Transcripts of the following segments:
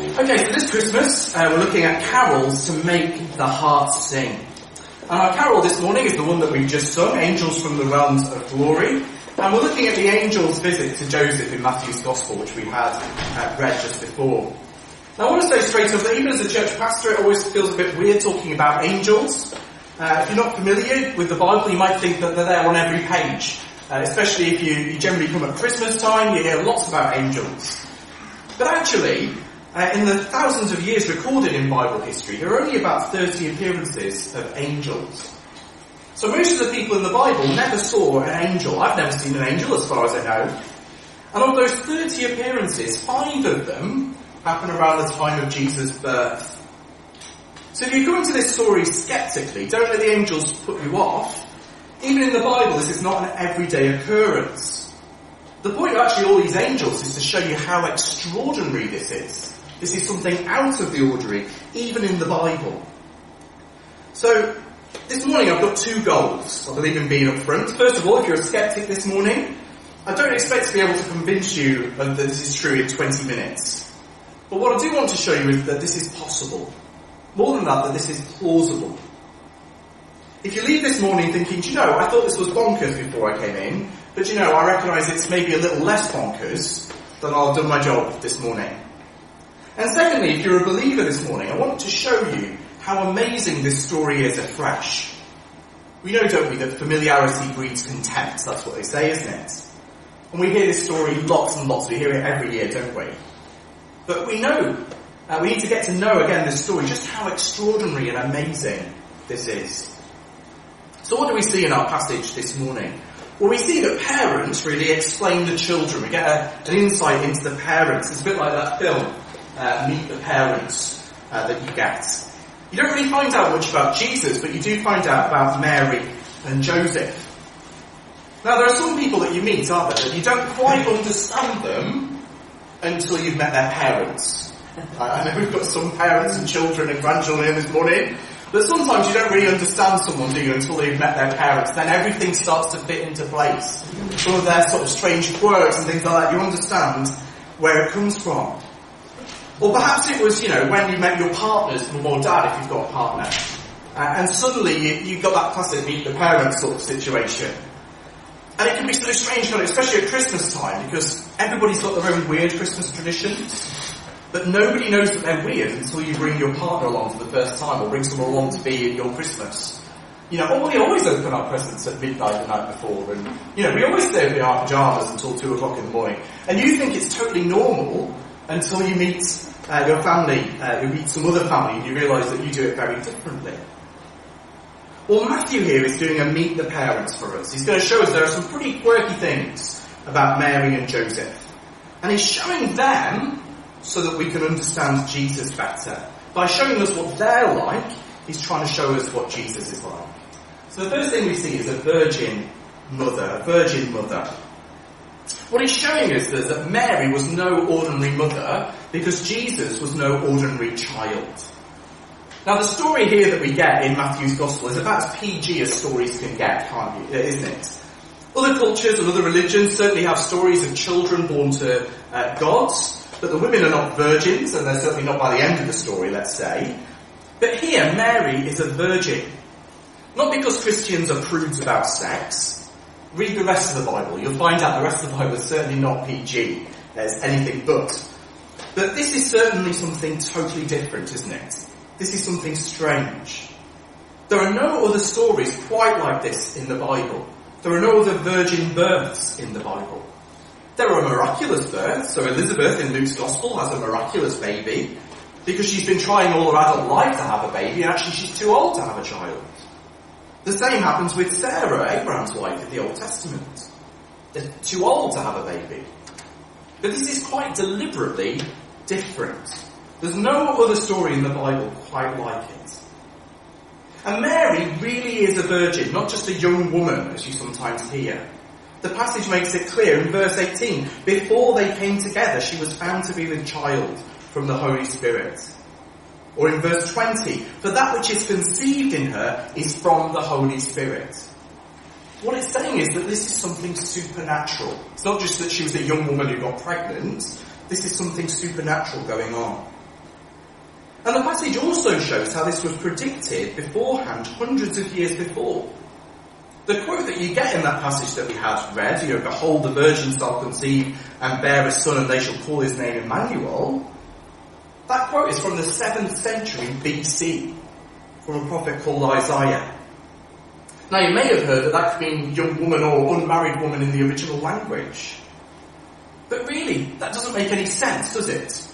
Okay, so this Christmas uh, we're looking at carols to make the heart sing. And our carol this morning is the one that we've just sung, Angels from the Realms of Glory. And we're looking at the angel's visit to Joseph in Matthew's Gospel, which we had uh, read just before. Now I want to say straight up that even as a church pastor, it always feels a bit weird talking about angels. Uh, if you're not familiar with the Bible, you might think that they're there on every page. Uh, especially if you, you generally come at Christmas time, you hear lots about angels. But actually, uh, in the thousands of years recorded in Bible history, there are only about 30 appearances of angels. So most of the people in the Bible never saw an angel. I've never seen an angel as far as I know. And of those 30 appearances, five of them happen around the time of Jesus' birth. So if you go into this story skeptically, don't let the angels put you off. Even in the Bible, this is not an everyday occurrence. The point of actually all these angels is to show you how extraordinary this is. This is something out of the ordinary, even in the Bible. So, this morning I've got two goals, I believe in being upfront. First of all, if you're a skeptic this morning, I don't expect to be able to convince you that this is true in 20 minutes. But what I do want to show you is that this is possible. More than that, that this is plausible. If you leave this morning thinking, do you know, I thought this was bonkers before I came in, but you know, I recognise it's maybe a little less bonkers, then I'll have done my job this morning. And secondly, if you're a believer this morning, I want to show you how amazing this story is afresh. We know, don't we, that familiarity breeds contempt. That's what they say, isn't it? And we hear this story lots and lots. We hear it every year, don't we? But we know, uh, we need to get to know again this story, just how extraordinary and amazing this is. So what do we see in our passage this morning? Well, we see that parents really explain the children. We get a, an insight into the parents. It's a bit like that film, uh, Meet the Parents, uh, that you get. You don't really find out much about Jesus, but you do find out about Mary and Joseph. Now, there are some people that you meet, aren't there, that you don't quite understand them until you've met their parents. I know we've got some parents and children and grandchildren this morning, but sometimes you don't really understand someone, do you, until they've met their parents. Then everything starts to fit into place. Some of their sort of strange quirks and things like that, you understand where it comes from. Or perhaps it was, you know, when you met your partner's mum or dad, if you've got a partner. Uh, and suddenly you, you got that classic meet the parents sort of situation. And it can be so strange, especially at Christmas time, because everybody's got their own weird Christmas traditions. But nobody knows that they're weird until you bring your partner along for the first time, or bring someone along to be at your Christmas. You know, we always open our presents at midnight the night before, and, you know, we always stay in our pyjamas until two o'clock in the morning. And you think it's totally normal until you meet uh, your family, uh, you meet some other family, and you realise that you do it very differently. Well, Matthew here is doing a meet the parents for us. He's going to show us there are some pretty quirky things about Mary and Joseph. And he's showing them so that we can understand Jesus better. By showing us what they're like, he's trying to show us what Jesus is like. So the first thing we see is a virgin mother, a virgin mother. What he's showing us is that Mary was no ordinary mother because Jesus was no ordinary child. Now the story here that we get in Matthew's Gospel is about as PG as stories can get, can't you? Isn't it? Other cultures and other religions certainly have stories of children born to uh, gods, but the women are not virgins, and they're certainly not by the end of the story, let's say. But here, Mary is a virgin. Not because Christians are prudes about sex. Read the rest of the Bible. You'll find out the rest of the Bible is certainly not PG. There's anything but. But this is certainly something totally different, isn't it? This is something strange. There are no other stories quite like this in the Bible. There are no other virgin births in the Bible. There are miraculous births. So Elizabeth in Luke's Gospel has a miraculous baby because she's been trying all her adult life to have a baby and actually she's too old to have a child. The same happens with Sarah, Abraham's wife in the Old Testament. They're too old to have a baby. But this is quite deliberately different. There's no other story in the Bible quite like it. And Mary really is a virgin, not just a young woman, as you sometimes hear. The passage makes it clear in verse 18, before they came together, she was found to be with child from the Holy Spirit. Or in verse 20, for that which is conceived in her is from the Holy Spirit. What it's saying is that this is something supernatural. It's not just that she was a young woman who got pregnant. This is something supernatural going on. And the passage also shows how this was predicted beforehand, hundreds of years before. The quote that you get in that passage that we had read, you know, behold the virgin shall conceive and bear a son and they shall call his name Emmanuel, that quote is from the 7th century BC, from a prophet called Isaiah. Now you may have heard that that could mean young woman or unmarried woman in the original language. But really, that doesn't make any sense, does it?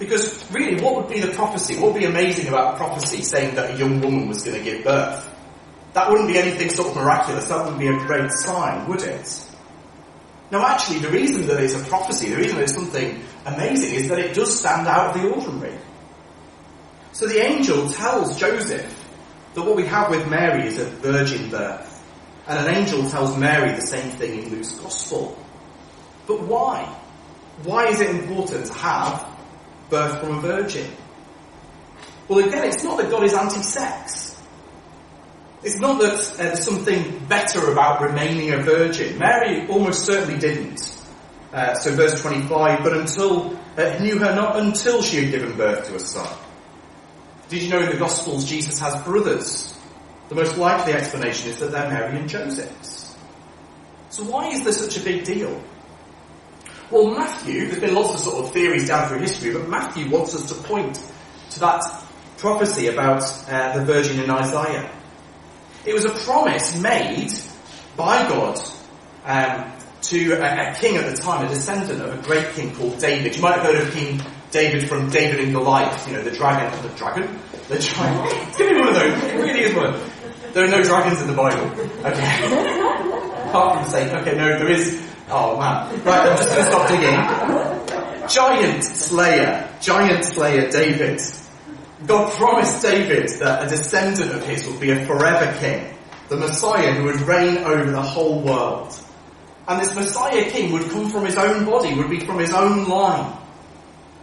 Because really, what would be the prophecy? What would be amazing about a prophecy saying that a young woman was going to give birth? That wouldn't be anything sort of miraculous. That wouldn't be a great sign, would it? Now, actually, the reason that it's a prophecy, the reason that it's something amazing is that it does stand out of the ordinary. So the angel tells Joseph that what we have with Mary is a virgin birth. And an angel tells Mary the same thing in Luke's Gospel. But why? Why is it important to have birth from a virgin? Well, again, it's not that God is anti-sex. It's not that uh, there's something better about remaining a virgin. Mary almost certainly didn't. Uh, so verse 25, but until, uh, knew her not until she had given birth to a son. Did you know in the Gospels Jesus has brothers? The most likely explanation is that they're Mary and Joseph's. So why is there such a big deal? Well, Matthew, there's been lots of sort of theories down through history, but Matthew wants us to point to that prophecy about uh, the virgin in Isaiah. It was a promise made by God um, to a, a, king at the time, a descendant of a great king called David. You might have heard of King David from David and Goliath, you know, the dragon, the dragon? The dragon. It's gonna be one of those. Is one. There are no dragons in the Bible. Okay. Apart from Satan. Okay, no, there is. Oh man. Right, I'm just gonna stop digging. Giant Slayer. Giant Slayer David God promised David that a descendant of his would be a forever king, the Messiah who would reign over the whole world. And this Messiah king would come from his own body, would be from his own line.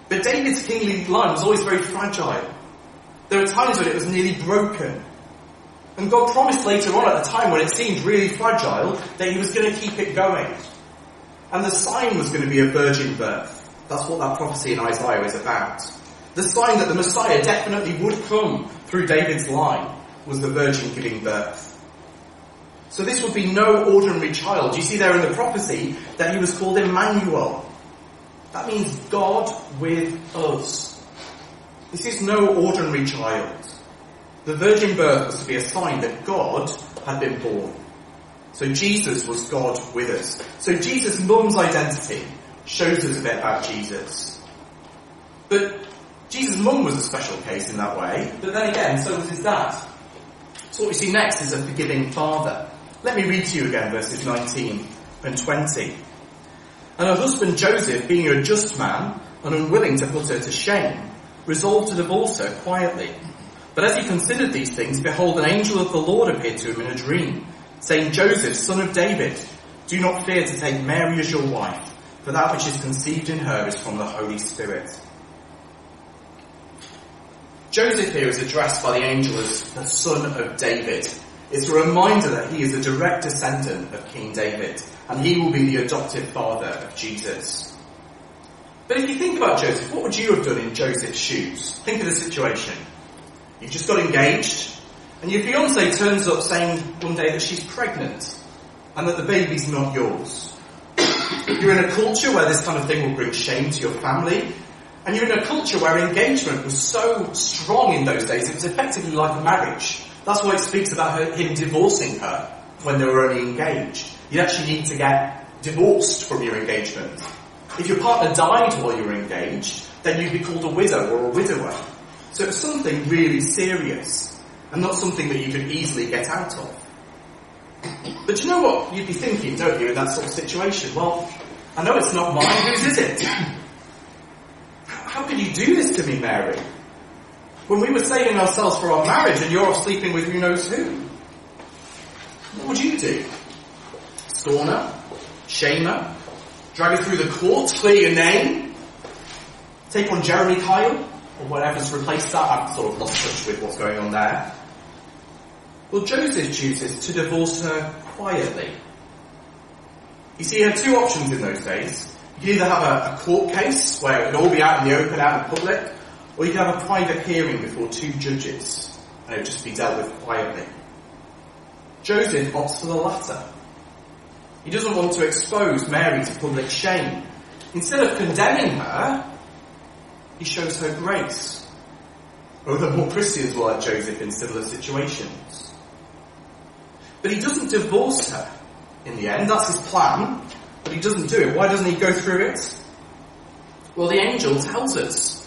But David's kingly line was always very fragile. There were times when it was nearly broken. And God promised later on at the time when it seemed really fragile that he was going to keep it going. And the sign was going to be a virgin birth. That's what that prophecy in Isaiah is about. The sign that the Messiah definitely would come through David's line was the virgin giving birth. So this would be no ordinary child. You see there in the prophecy that he was called Emmanuel. That means God with us. This is no ordinary child. The virgin birth was to be a sign that God had been born. So Jesus was God with us. So Jesus' mum's identity shows us a bit about Jesus. But Jesus' mum was a special case in that way, but then again, so was his dad. So what we see next is a forgiving father. Let me read to you again verses 19 and 20. And her husband Joseph, being a just man and unwilling to put her to shame, resolved to divorce her quietly. But as he considered these things, behold, an angel of the Lord appeared to him in a dream, saying, Joseph, son of David, do not fear to take Mary as your wife, for that which is conceived in her is from the Holy Spirit. Joseph here is addressed by the angel as the son of David. It's a reminder that he is a direct descendant of King David, and he will be the adopted father of Jesus. But if you think about Joseph, what would you have done in Joseph's shoes? Think of the situation. You've just got engaged, and your fiance turns up saying one day that she's pregnant, and that the baby's not yours. You're in a culture where this kind of thing will bring shame to your family, and you're in a culture where engagement was so strong in those days, it was effectively like a marriage. That's why it speaks about her, him divorcing her when they were only engaged. You actually need to get divorced from your engagement. If your partner died while you were engaged, then you'd be called a widow or a widower. So it's something really serious, and not something that you could easily get out of. But you know what you'd be thinking, don't you, in that sort of situation? Well, I know it's not mine, whose is it? How could you do this to me, Mary? When we were saving ourselves for our marriage and you're off sleeping with who knows who? What would you do? Scorn her? Shame her? Drag her through the courts? Clear your name? Take on Jeremy Kyle? Or whatever's replaced that? I've sort of lost touch with what's going on there. Well, Joseph chooses to divorce her quietly. You see, he had two options in those days. You could either have a, a, court case where it would all be out in the open, out in public, Or you could have a private hearing before two judges and it would just be dealt with quietly. Joseph opts for the latter. He doesn't want to expose Mary to public shame. Instead of condemning her, he shows her grace. Other more Christians were like Joseph in similar situations. But he doesn't divorce her in the end. That's his plan. But he doesn't do it. Why doesn't he go through it? Well, the angel tells us.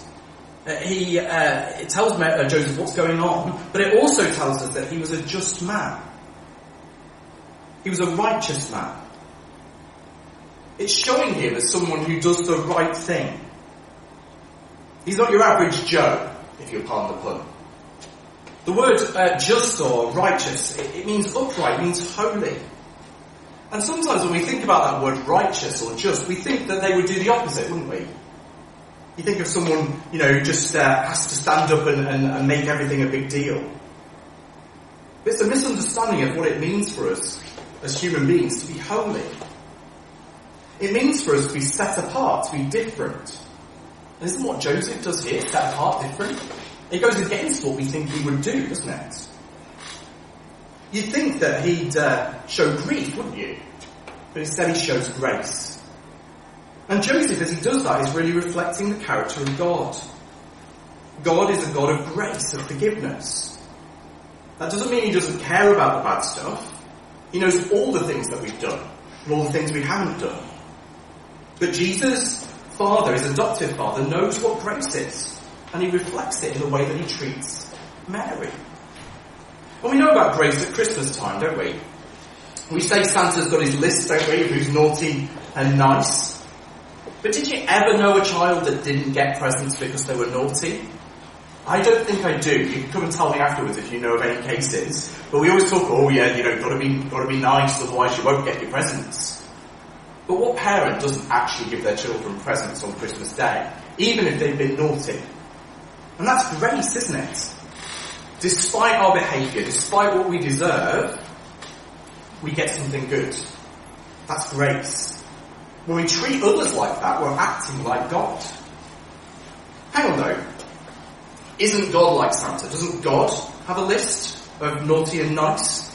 Uh, he uh, it tells uh, Joseph what's going on, but it also tells us that he was a just man. He was a righteous man. It's showing him as someone who does the right thing. He's not your average Joe, if you'll pardon the pun. The word uh, just or righteous, it, it means upright, it means holy. And sometimes when we think about that word righteous or just, we think that they would do the opposite, wouldn't we? You think of someone, you know, who just uh, has to stand up and, and, and make everything a big deal. But it's a misunderstanding of what it means for us as human beings to be holy. It means for us to be set apart, to be different. And isn't what Joseph does here, set apart, different? It goes against what we think he would do, doesn't it? You'd think that he'd uh, show grief, wouldn't you? But instead he shows grace. And Joseph, as he does that, is really reflecting the character of God. God is a God of grace and forgiveness. That doesn't mean he doesn't care about the bad stuff. He knows all the things that we've done and all the things we haven't done. But Jesus, Father, his adoptive Father, knows what grace is. And he reflects it in the way that he treats Mary. And we know about grace at Christmas time, don't we? We say Santa's got his list, don't we, who's naughty and nice. But did you ever know a child that didn't get presents because they were naughty? I don't think I do. You can come and tell me afterwards if you know of any cases. But we always talk, oh yeah, you know, gotta be, gotta be nice, otherwise you won't get your presents. But what parent doesn't actually give their children presents on Christmas Day, even if they've been naughty? And that's grace, isn't it? Despite our behaviour, despite what we deserve, we get something good. That's grace. When we treat others like that, we're acting like God. Hang on though. Isn't God like Santa? Doesn't God have a list of naughty and nice?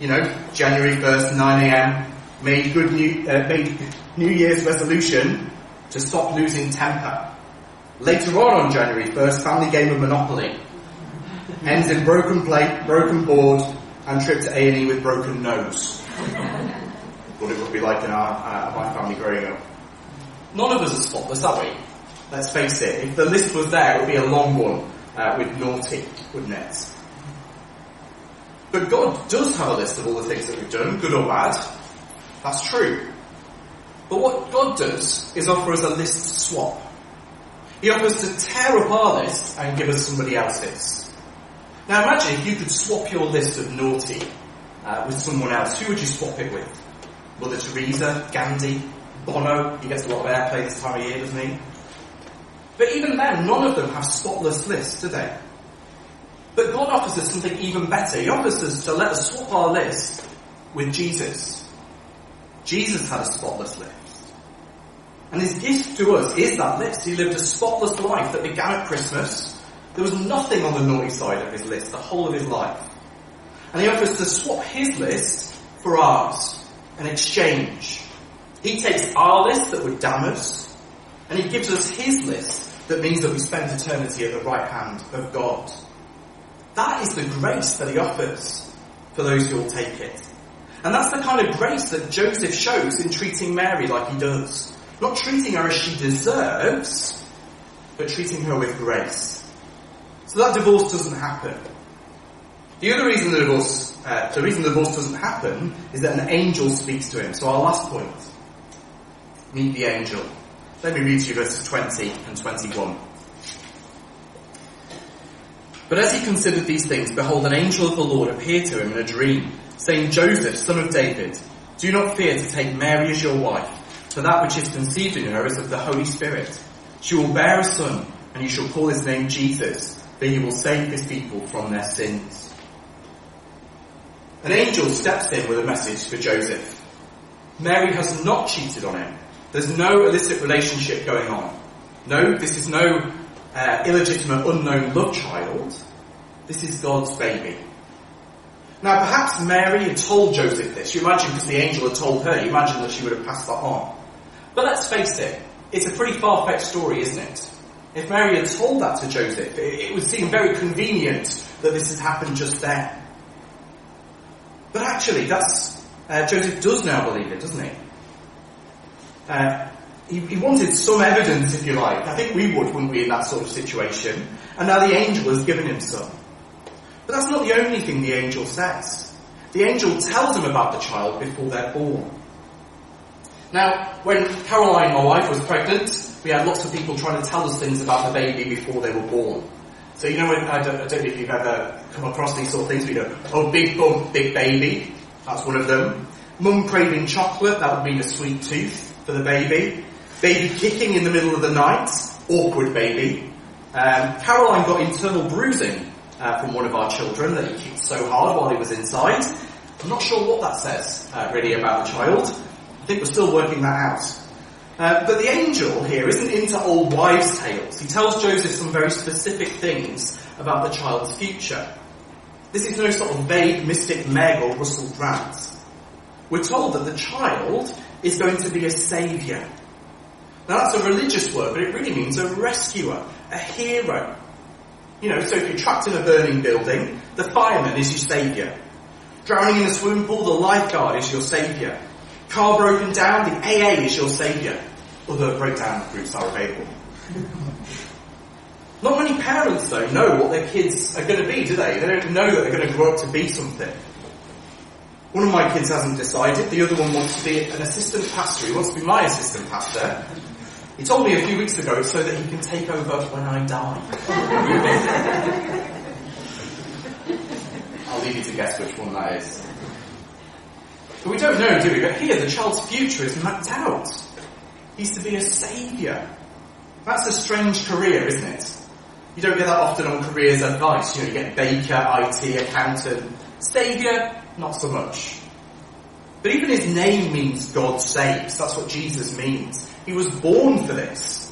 You know, January 1st, 9am, made good new, uh, made New Year's resolution to stop losing temper. Later on on January 1st, family game of Monopoly. Ends in broken plate, broken board, and trip to A&E with broken nose what it would be like in our, uh, my family growing up. None of us are spotless, are we? Let's face it. If the list was there, it would be a long one uh, with naughty, wouldn't it? But God does have a list of all the things that we've done, good or bad. That's true. But what God does is offer us a list swap. He offers to tear up our list and give us somebody else's. Now imagine if you could swap your list of naughty uh, with someone else. Who would you swap it with? Mother Teresa, Gandhi, Bono, he gets a lot of airplay this time of year, doesn't he? But even then, none of them have spotless lists, do they? But God offers us something even better. He offers us to let us swap our list with Jesus. Jesus had a spotless list. And his gift to us is that list. He lived a spotless life that began at Christmas. There was nothing on the naughty side of his list the whole of his life. And he offers to swap his list for ours an exchange. He takes our list that would damn us, and he gives us his list that means that we spend eternity at the right hand of God. That is the grace that he offers for those who will take it. And that's the kind of grace that Joseph shows in treating Mary like he does. Not treating her as she deserves, but treating her with grace. So that divorce doesn't happen. The other reason the divorce, uh, the reason the divorce doesn't happen is that an angel speaks to him. So our last point, meet the angel. Let me read to you verses 20 and 21. But as he considered these things, behold, an angel of the Lord appeared to him in a dream, saying, Joseph, son of David, do not fear to take Mary as your wife, for that which is conceived in her is of the Holy Spirit. She will bear a son, and you shall call his name Jesus, for he will save his people from their sins. An angel steps in with a message for Joseph. Mary has not cheated on him. There's no illicit relationship going on. No, this is no uh, illegitimate, unknown love child. This is God's baby. Now, perhaps Mary had told Joseph this. You imagine, because the angel had told her, you imagine that she would have passed that on. But let's face it, it's a pretty far-fetched story, isn't it? If Mary had told that to Joseph, it, would seem very convenient that this had happened just then. But actually, that's uh, Joseph does now believe it, doesn't he? Uh, he? He wanted some evidence, if you like. I think we would, wouldn't we, in that sort of situation? And now the angel has given him some. But that's not the only thing the angel says. The angel tells him about the child before they're born. Now, when Caroline, my wife, was pregnant, we had lots of people trying to tell us things about the baby before they were born. So you know, I don't, I don't know if you've ever come across these sort of things. We go, oh, big bump, big baby. That's one of them. Mum craving chocolate. That would mean a sweet tooth for the baby. Baby kicking in the middle of the night. Awkward baby. Um, Caroline got internal bruising uh, from one of our children that he kicked so hard while he was inside. I'm not sure what that says uh, really about the child. I think we're still working that out. Uh, but the angel here isn't into old wives' tales. He tells Joseph some very specific things about the child's future. This is no sort of vague mystic Meg or Russell Brand. We're told that the child is going to be a saviour. Now that's a religious word, but it really means a rescuer, a hero. You know, so if you're trapped in a burning building, the fireman is your saviour. Drowning in a swimming pool, the lifeguard is your saviour. Car broken down, the AA is your saviour. Other breakdown groups are available. Not many parents though know what their kids are going to be, do they? They don't know that they're going to grow up to be something. One of my kids hasn't decided. The other one wants to be an assistant pastor. He wants to be my assistant pastor. He told me a few weeks ago so that he can take over when I die. I'll leave you to guess which one that is. But we don't know, do we? But here, the child's future is mapped out. He's to be a saviour. That's a strange career, isn't it? You don't get that often on careers advice. You know, you get baker, IT, accountant. Saviour, not so much. But even his name means God saves. That's what Jesus means. He was born for this.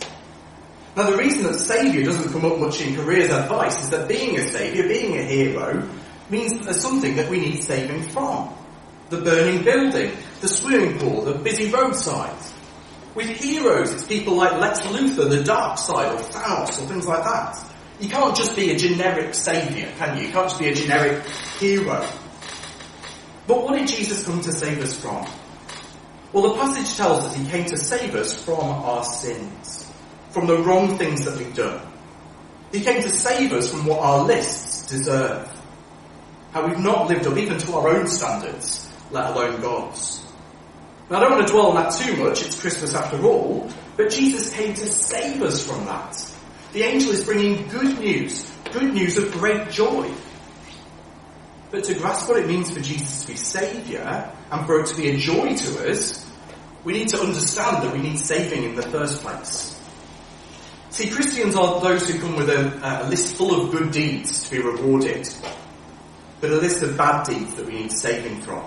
Now the reason that saviour doesn't come up much in careers advice is that being a saviour, being a hero, means that there's something that we need saving from the burning building, the swimming pool, the busy roadside. With heroes, it's people like Lex Luthor, the dark side, or Thanos, or things like that. You can't just be a generic saviour, can you? You can't just be a generic hero. But what did Jesus come to save us from? Well, the passage tells us he came to save us from our sins, from the wrong things that we've done. He came to save us from what our lists deserve. How we've not lived up even to our own standards let alone God's. Now I don't want to dwell on that too much, it's Christmas after all, but Jesus came to save us from that. The angel is bringing good news, good news of great joy. But to grasp what it means for Jesus to be Saviour, and for it to be a joy to us, we need to understand that we need saving in the first place. See, Christians are those who come with a, a list full of good deeds to be rewarded, but a list of bad deeds that we need saving from.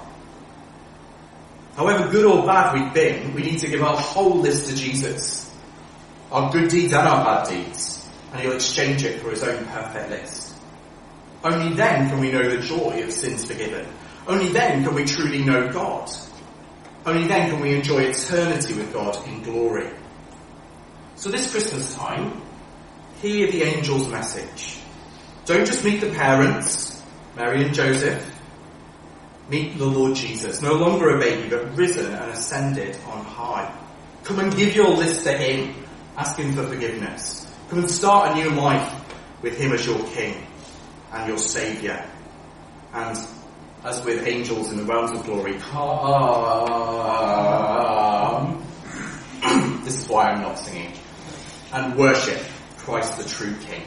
However good or bad we've been, we need to give our whole list to Jesus. Our good deeds and our bad deeds. And he'll exchange it for his own perfect list. Only then can we know the joy of sins forgiven. Only then can we truly know God. Only then can we enjoy eternity with God in glory. So this Christmas time, hear the angel's message. Don't just meet the parents, Mary and Joseph. Meet the Lord Jesus, no longer a baby, but risen and ascended on high. Come and give your list to Him. Ask Him for forgiveness. Come and start a new life with Him as your King and your Saviour. And as with angels in the realms of glory, come. this is why I'm not singing. And worship Christ the true King.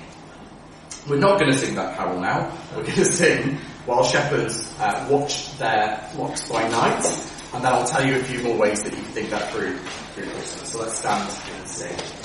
We're not going to sing that carol now. We're going to sing while shepherds uh, watch their flocks by night, and then I'll tell you a few more ways that you can think that through. So let's stand and sing.